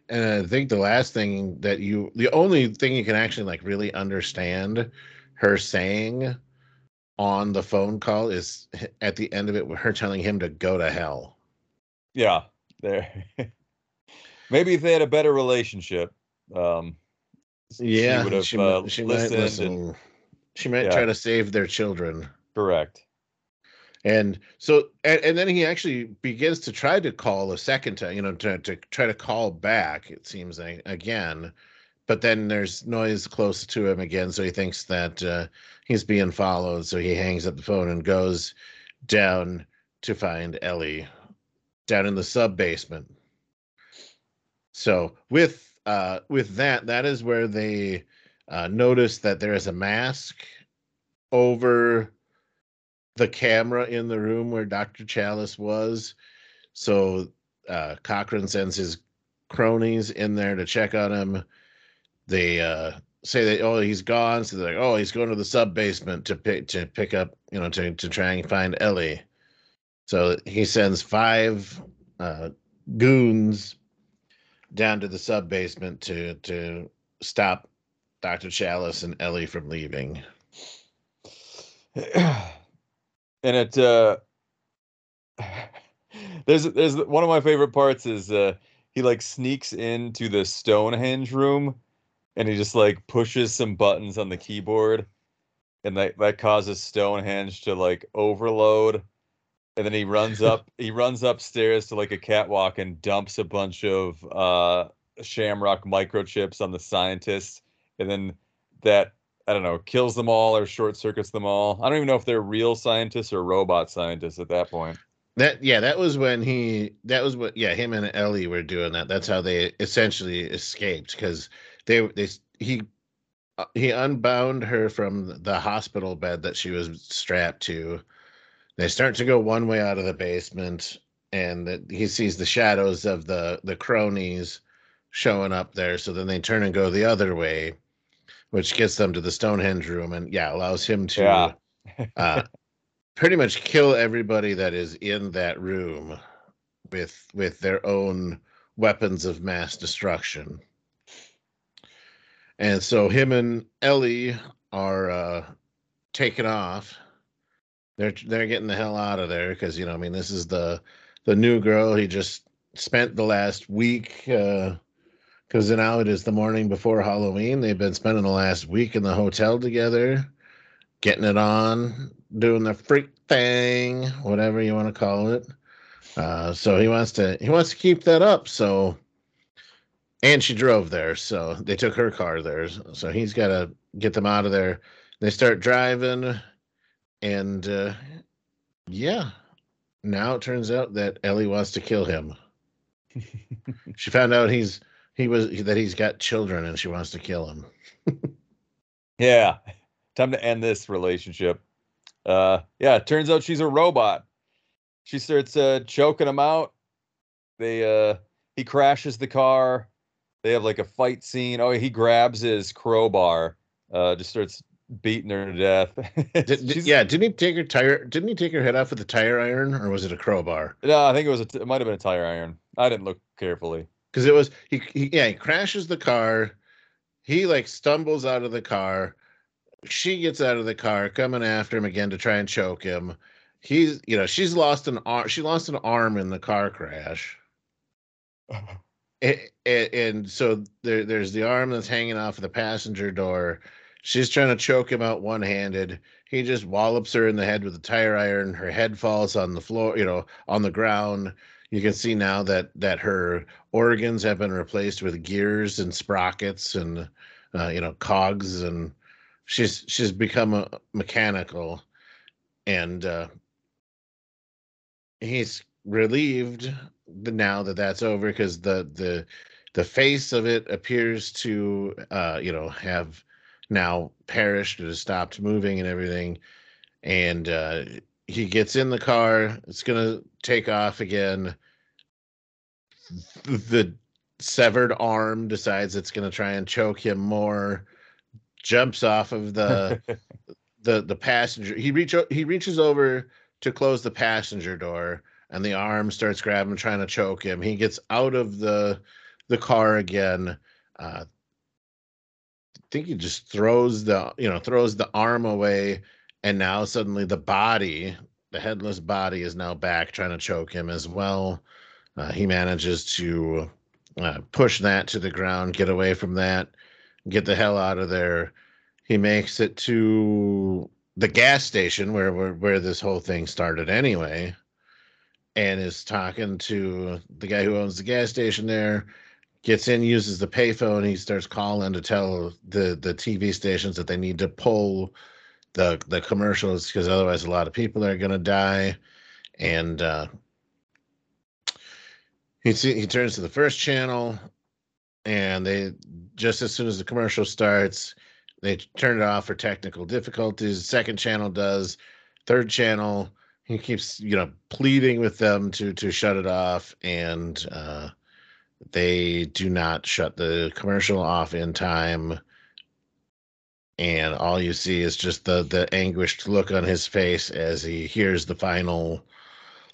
And I think the last thing that you, the only thing you can actually like really understand her saying on the phone call is at the end of it, with her telling him to go to hell. Yeah. There. Maybe if they had a better relationship, um Yeah, she would have she, uh, she might listened and. She might Yeah. try to save their children. correct. And so, and, and then he actually begins to try to call a second time, you know, to, to try to call back, it seems like, again. But then there's noise close to him again. So he thinks that uh, he's being followed. So he hangs up the phone and goes down to find Ellie down in the sub basement. So with uh, with that, that is where they uh, notice that there is a mask over the camera in the room where Dr. Challis was. So uh, Cochran sends his cronies in there to check on him. They uh, say that oh he's gone, so they're like oh he's going to the sub basement to pick to pick up you know to to try and find Ellie. So he sends five uh, goons down to the sub basement to to stop Dr. Challis and Ellie from leaving. and it uh there's there's one of my favorite parts is uh he like sneaks into the Stonehenge room and he just like pushes some buttons on the keyboard and that that causes Stonehenge to like overload and then he runs up he runs upstairs to like a catwalk and dumps a bunch of uh shamrock microchips on the scientists, and then that I don't know kills them all or short circuits them all. I don't even know if they're real scientists or robot scientists at that point. That yeah, that was when he that was what yeah him and Ellie were doing that. That's how they essentially escaped because they they he uh, he unbound her from the hospital bed that she was strapped to. They start to go one way out of the basement, and that he sees the shadows of the the cronies showing up there. So then they turn and go the other way, which gets them to the Stonehenge room, and yeah, allows him to Yeah. uh, pretty much kill everybody that is in that room with with their own weapons of mass destruction. And so him and Ellie are uh taken off. They're they're getting the hell out of there because you know, I mean, this is the the new girl he just spent the last week uh because now it is the morning before Halloween. They've been spending the last week in the hotel together, getting it on, doing the freak thing, whatever you want to call it. Uh, so he wants to he wants to keep that up. So, and she drove there, so they took her car there. So he's got to get them out of there. They start driving, and uh, yeah, now it turns out that Ellie wants to kill him. She found out he's he was that he's got children, and she wants to kill him. Yeah. Time to end this relationship. Uh yeah, it turns out she's a robot. She starts uh choking him out. They uh he crashes the car. They have like a fight scene. Oh, he grabs his crowbar, uh just starts beating her to death. Did, yeah, didn't he take her tire? Didn't he take her head off with a tire iron, or was it a crowbar? No, I think it was a it might have been a tire iron. I didn't look carefully. Because it was he, he. Yeah, he crashes the car. He like stumbles out of the car. She gets out of the car, coming after him again to try and choke him. He's, you know, she's lost an arm. She lost an arm in the car crash. A- a- and so there, there's the arm that's hanging off of the passenger door. She's trying to choke him out one handed. He just wallops her in the head with a tire iron. Her head falls on the floor, you know, on the ground. You can see now that that her organs have been replaced with gears and sprockets and uh, you know cogs, and she's she's become a mechanical, and uh, he's relieved now that that's over because the the the face of it appears to uh you know have now perished it has stopped moving and everything. And uh he gets in the car it's gonna take off again. The severed arm decides it's gonna try and choke him more jumps off of the the the passenger he reach he reaches over to close the passenger door and the arm starts grabbing trying to choke him. He gets out of the the car again. Uh I think he just throws the you know throws the arm away and now suddenly the body the headless body is now back trying to choke him as well. Uh, he manages to uh, push that to the ground get away from that get the hell out of there. He makes it to the gas station where where, where this whole thing started anyway and is talking to the guy who owns the gas station there gets in uses the payphone he starts calling to tell the the tv stations that they need to pull the the commercials because otherwise a lot of people are going to die. And uh he he turns to the first channel and they just as soon as the commercial starts they turn it off for technical difficulties. Second channel does third channel he keeps you know pleading with them to to shut it off and uh they do not shut the commercial off in time. And all you see is just the the anguished look on his face as he hears the final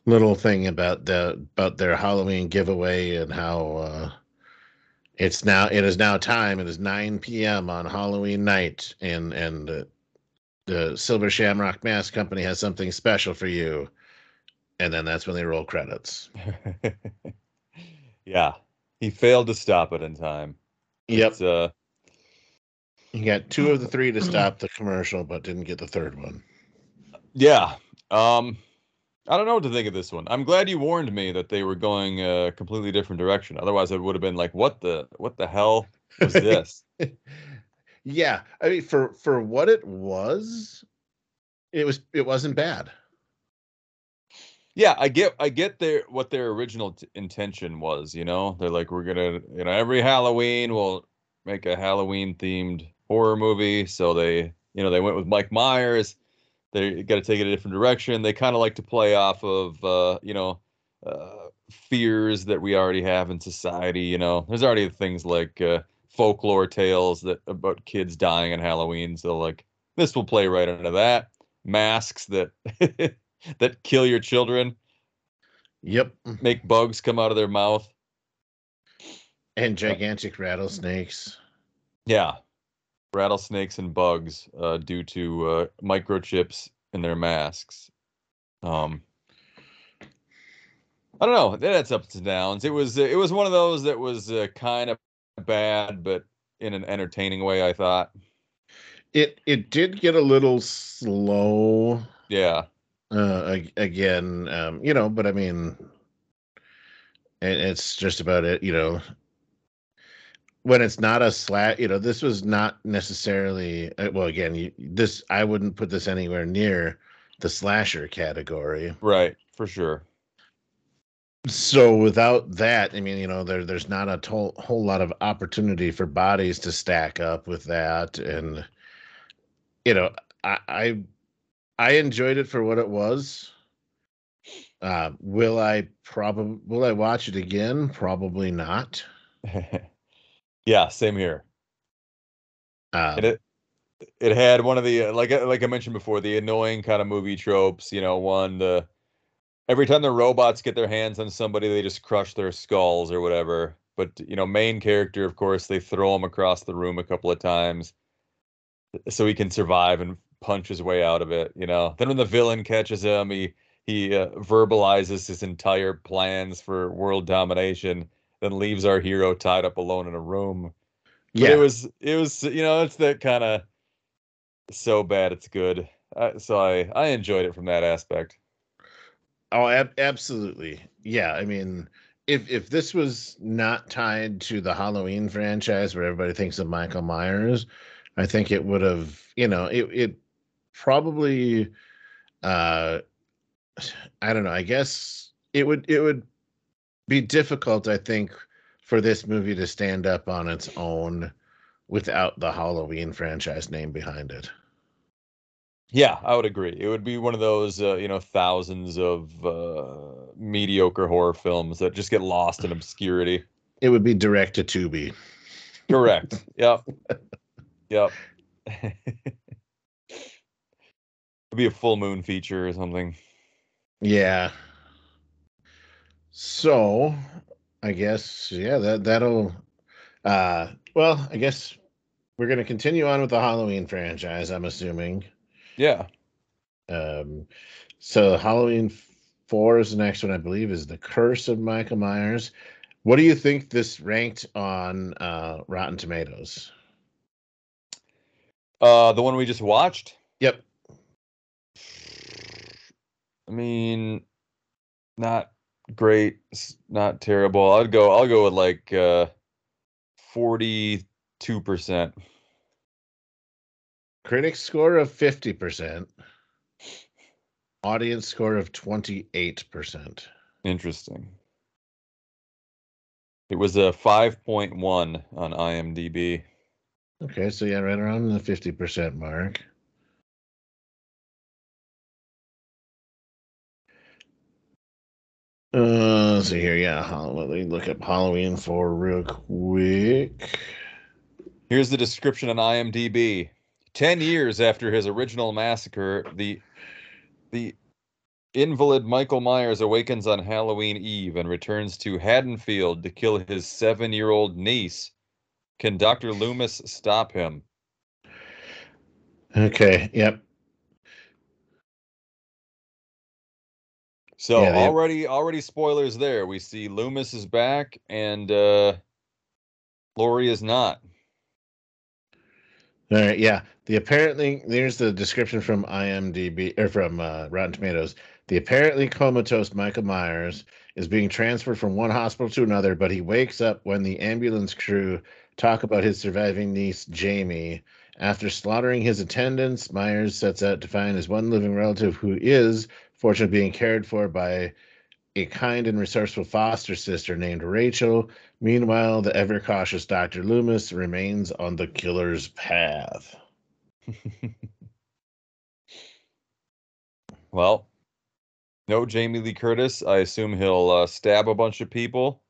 little thing about the about their halloween giveaway and how uh it's now it is now time. It is 9 p.m on halloween night and and uh, the silver shamrock mask company has something special for you and then that's when they roll credits yeah. He failed to stop it in time. yep uh you got two of the three to stop the commercial but didn't get the third one yeah. Um I don't know what to think of this one. I'm glad you warned me that they were going a completely different direction. Otherwise, it would have been like, what the what the hell was this? yeah, I mean, for for what it was, it was it wasn't bad. Yeah, I get I get their what their original t- intention was. You know, they're like, we're gonna, you know, every Halloween we'll make a Halloween themed horror movie. So they, you know, they went with Mike Myers they got to take it a different direction. They kind of like to play off of, uh, you know, uh, fears that we already have in society. You know, there's already things like uh, folklore tales that about kids dying on Halloween. So like this will play right into that. Masks that that kill your children. Yep. Make bugs come out of their mouth. And gigantic rattlesnakes. Yeah rattlesnakes and bugs uh, due to uh, microchips in their masks. Um, I don't know. That's ups and downs. It was it was one of those that was uh, kind of bad, but in an entertaining way. I thought it it did get a little slow. Yeah. Uh, again, um, you know, but I mean, it's just about it. You know, when it's not a slat, you know, this was not necessarily uh, well. Again, you, this I wouldn't put this anywhere near the slasher category. Right, for sure. So without that, I mean, you know, there there's not a to- whole lot of opportunity for bodies to stack up with that, and you know, I I, I enjoyed it for what it was. Uh, will I probably will I watch it again? Probably not. Yeah, same here. Um, it it had one of the like like I mentioned before the annoying kind of movie tropes. You know, one the every time the robots get their hands on somebody, they just crush their skulls or whatever. But you know, main character, of course, they throw him across the room a couple of times so he can survive and punch his way out of it. You know, then when the villain catches him, he he uh, verbalizes his entire plans for world domination then leaves our hero tied up alone in a room. But yeah, it was it was you know it's that kind of so bad it's good. Uh, so I I enjoyed it from that aspect. Oh, ab- absolutely. Yeah, I mean, if if this was not tied to the Halloween franchise where everybody thinks of Michael Myers, I think it would have, you know, it it probably uh I don't know, I guess it would it would be difficult, I think, for this movie to stand up on its own without the Halloween franchise name behind it. Yeah, I would agree. It would be one of those, uh, you know, thousands of uh, mediocre horror films that just get lost in obscurity. It would be direct to Tubi. Correct. yep. Yep. It'd be a full moon feature or something. Yeah. So, I guess yeah, that that'll. Uh, well, I guess we're going to continue on with the Halloween franchise. I'm assuming. Yeah. Um, so Halloween four is the next one, I believe, is the Curse of Michael Myers. What do you think this ranked on uh, Rotten Tomatoes? Uh, the one we just watched. Yep. I mean, not great, not terrible. I'd go. I'll go with like uh, forty-two percent. Critic score of fifty percent. Audience score of twenty-eight percent. Interesting. It was a five point one on IMDb. Okay, so yeah, right around the fifty percent mark. Uh, let's see here. Yeah, let me look up Halloween for real quick. Here's the description on IMDb. Ten years after his original massacre, the the invalid Michael Myers awakens on Halloween Eve and returns to Haddonfield to kill his seven-year-old niece. Can Dr. Loomis stop him? Okay. Yep. So yeah, already already spoilers there. We see Loomis is back and uh Laurie is not. All right, yeah. The apparently there's the description from IMDb or from uh, Rotten Tomatoes. The apparently comatose Michael Myers is being transferred from one hospital to another, but he wakes up when the ambulance crew talk about his surviving niece, Jamie. After slaughtering his attendants, Myers sets out to find his one living relative who is, fortunately, being cared for by a kind and resourceful foster sister named Rachel. Meanwhile, the ever cautious Dr. Loomis remains on the killer's path. well, no Jamie Lee Curtis. I assume he'll uh, stab a bunch of people.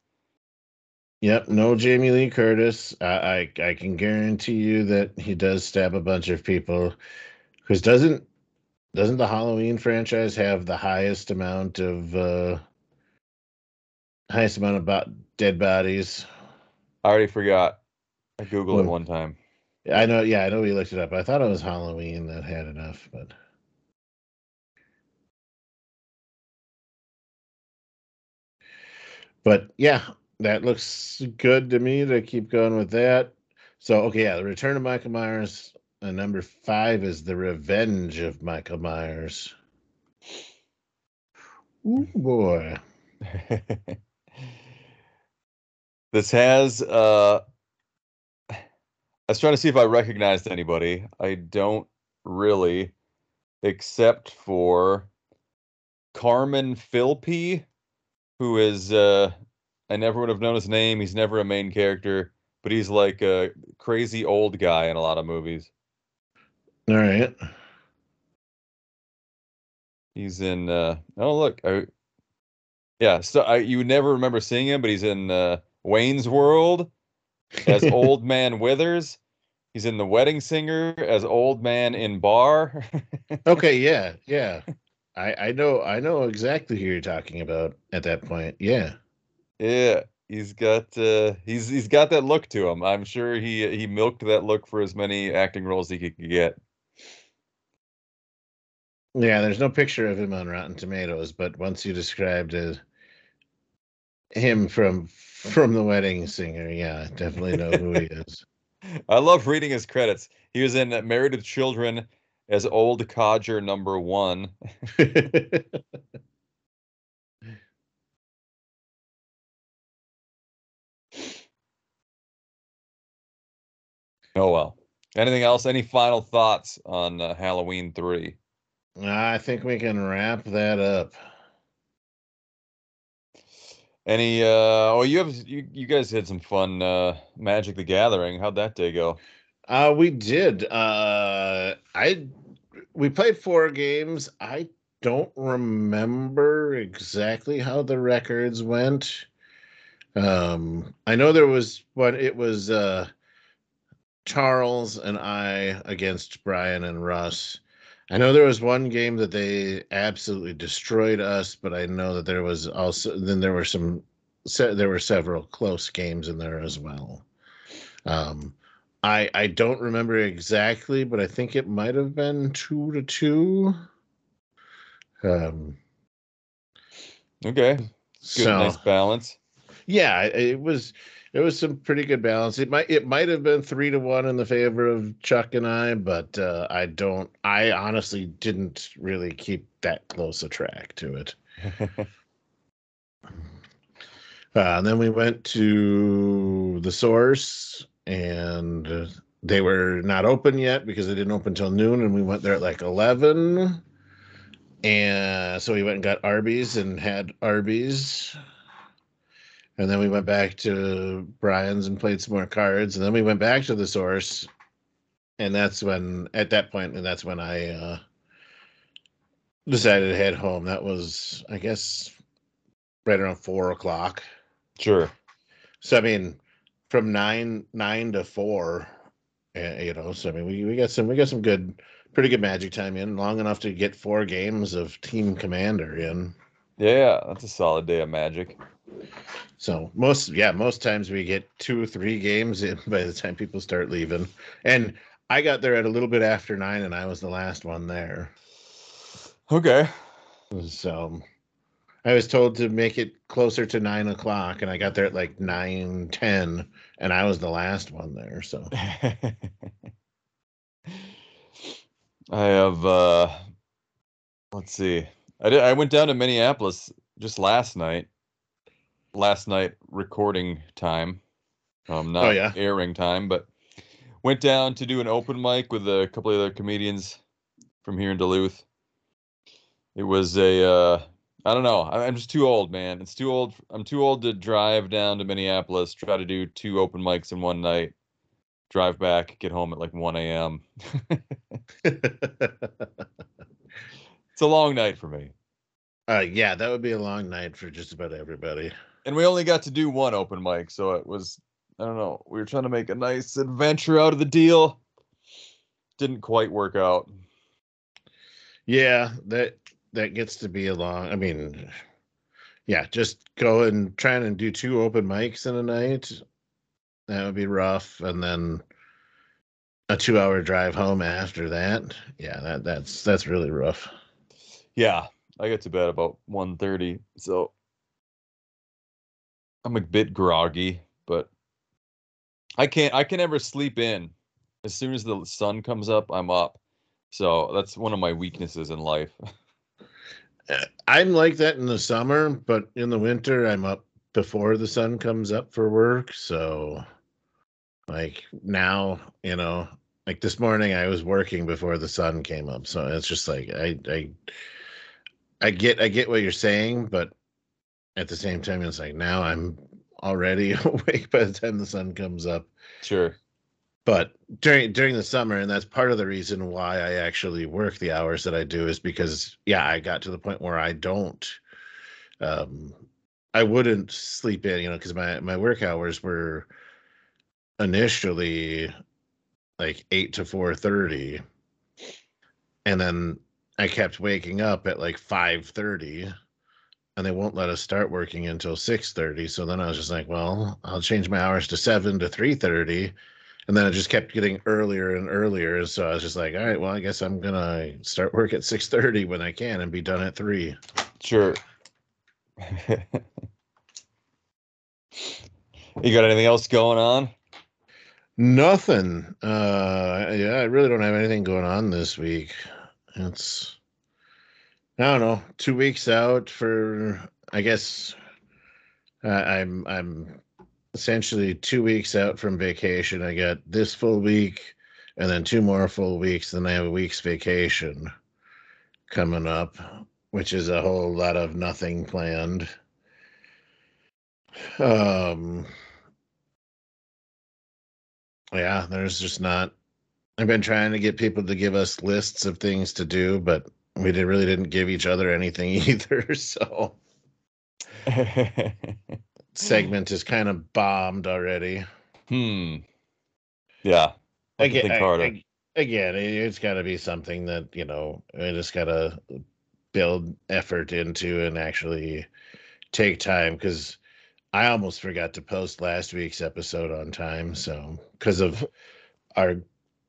Yep, no Jamie Lee Curtis. I, I I can guarantee you that he does stab a bunch of people. Because doesn't doesn't the Halloween franchise have the highest amount of uh highest amount of bo- dead bodies? I already forgot. I googled well, it one time. I know. Yeah, I know we looked it up. I thought it was Halloween that had enough, but. But yeah, that looks good to me to keep going with that. So okay, yeah, the Return of Michael Myers. And number five is the Revenge of Michael Myers. Ooh boy. this has uh was trying to see if I recognized anybody. I don't really, except for Carmen Filpi, who is uh I never would have known his name. He's never a main character, but he's like a crazy old guy in a lot of movies. All right. He's in uh oh look, I, yeah, so I you would never remember seeing him, but he's in uh Wayne's World as Old Man Withers. He's in The Wedding Singer as Old Man in Bar. okay, yeah, yeah. I I know I know exactly who you're talking about at that point. Yeah. Yeah, he's got uh, he's he's got that look to him. I'm sure he he milked that look for as many acting roles he could get. Yeah, there's no picture of him on Rotten Tomatoes, but once you described it, him from from the Wedding Singer, yeah, definitely know who he is. I love reading his credits. He was in Married with Children as Old Codger Number One. Oh well. Anything else? Any final thoughts on uh, Halloween three? I think we can wrap that up. Any? uh Oh, you have you, you guys had some fun uh Magic the Gathering. How'd that day go? Uh we did. Uh I we played four games. I don't remember exactly how the records went. Um I know there was what it was uh Charles and I against Brian and Russ. I know there was one game that they absolutely destroyed us, but I know that there was also then there were some there were several close games in there as well. Um, I I don't remember exactly, but I think it might have been two to two. Um, okay, good, so, nice balance. Yeah, it was there was some pretty good balance. It might it might have been three to one in the favor of Chuck and I, but uh, I don't. I honestly didn't really keep that close a track to it. uh, and then we went to the source, and they were not open yet because they didn't open until noon, and we went there at like eleven. And so we went and got Arby's and had Arby's and then we went back to Brian's and played some more cards, and then we went back to the source, and that's when at that point, and that's when I uh, decided to head home. That was, I guess, right around four o'clock. Sure. So I mean, from nine nine to four, uh, you know. So I mean, we we got some we got some good, pretty good magic time in, long enough to get four games of Team Commander in. Yeah, that's a solid day of magic. So most yeah, most times we get two or three games in by the time people start leaving. And I got there at a little bit after nine and I was the last one there. Okay. So I was told to make it closer to nine o'clock and I got there at like nine ten and I was the last one there. So I have uh let's see. I did. I went down to Minneapolis just last night. Last night recording time, um, not Oh, yeah? airing time, but went down to do an open mic with a couple of other comedians from here in Duluth. It was a, uh, I don't know. I'm just too old, man. It's too old. I'm too old to drive down to Minneapolis, try to do two open mics in one night, drive back, get home at like 1 a.m. It's a long night for me. uh, yeah, that would be a long night for just about everybody. And we only got to do one open mic, so it was I don't know. We were trying to make a nice adventure out of the deal. Didn't quite work out. Yeah, that that gets to be a long. I mean, yeah, just go and trying to do two open mics in a night. That would be rough, and then a two-hour drive home after that. Yeah, that that's that's really rough. Yeah, I get to bed about 1.30, so I'm a bit groggy, but I can't I can never sleep in. As soon as the sun comes up, I'm up. So that's one of my weaknesses in life. Uh, I'm like that in the summer, but in the winter, I'm up before the sun comes up for work. So, like now, you know, like this morning, I was working before the sun came up. So it's just like I, I, I get, I get what you're saying, but at the same time, it's like now I'm already awake by the time the sun comes up. Sure. But during during the summer, and that's part of the reason why I actually work the hours that I do is because yeah, I got to the point where I don't um I wouldn't sleep in, you know, because my my work hours were initially like eight to four thirty. And then I kept waking up at like five thirty and they won't let us start working until 6.30 so then i was just like well i'll change my hours to 7 to 3.30 and then it just kept getting earlier and earlier. So i was just like all right well i guess i'm gonna start work at 6.30 when i can and be done at 3 Sure. you got anything else going on? nothing. Uh yeah i really don't have anything going on this week. It's i don't know two weeks out for i guess uh, i'm i'm essentially two weeks out from vacation. I got this full week and then two more full weeks then i have a week's vacation coming up which is a whole lot of nothing planned. Um yeah there's just not i've been trying to get people to give us lists of things to do but we did, really didn't give each other anything either so segment is kind of bombed already hmm. Yeah. I have to again, I- I- again it, it's got to be something that you know i just got to build effort into and actually take time because i almost forgot to post last week's episode on time so because of our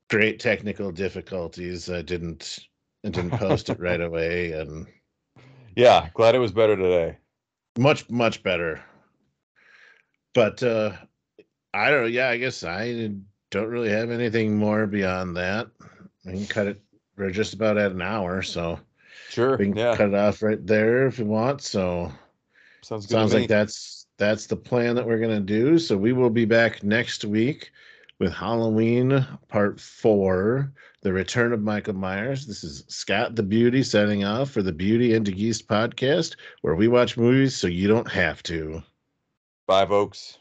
great technical difficulties i didn't i didn't post it right away and yeah. Glad it was better today. much much better but uh i don't know yeah i guess i don't really have anything more beyond that we can cut it we're just about at an hour so Sure. we can Yeah. cut it off right there if you want so Sounds good. sounds to me. like that's that's the plan that we're gonna do so we will be back next week with halloween part four the return of michael myers this is scott the beauty signing off for the beauty and the geese podcast where we watch movies so you don't have to Five Oaks.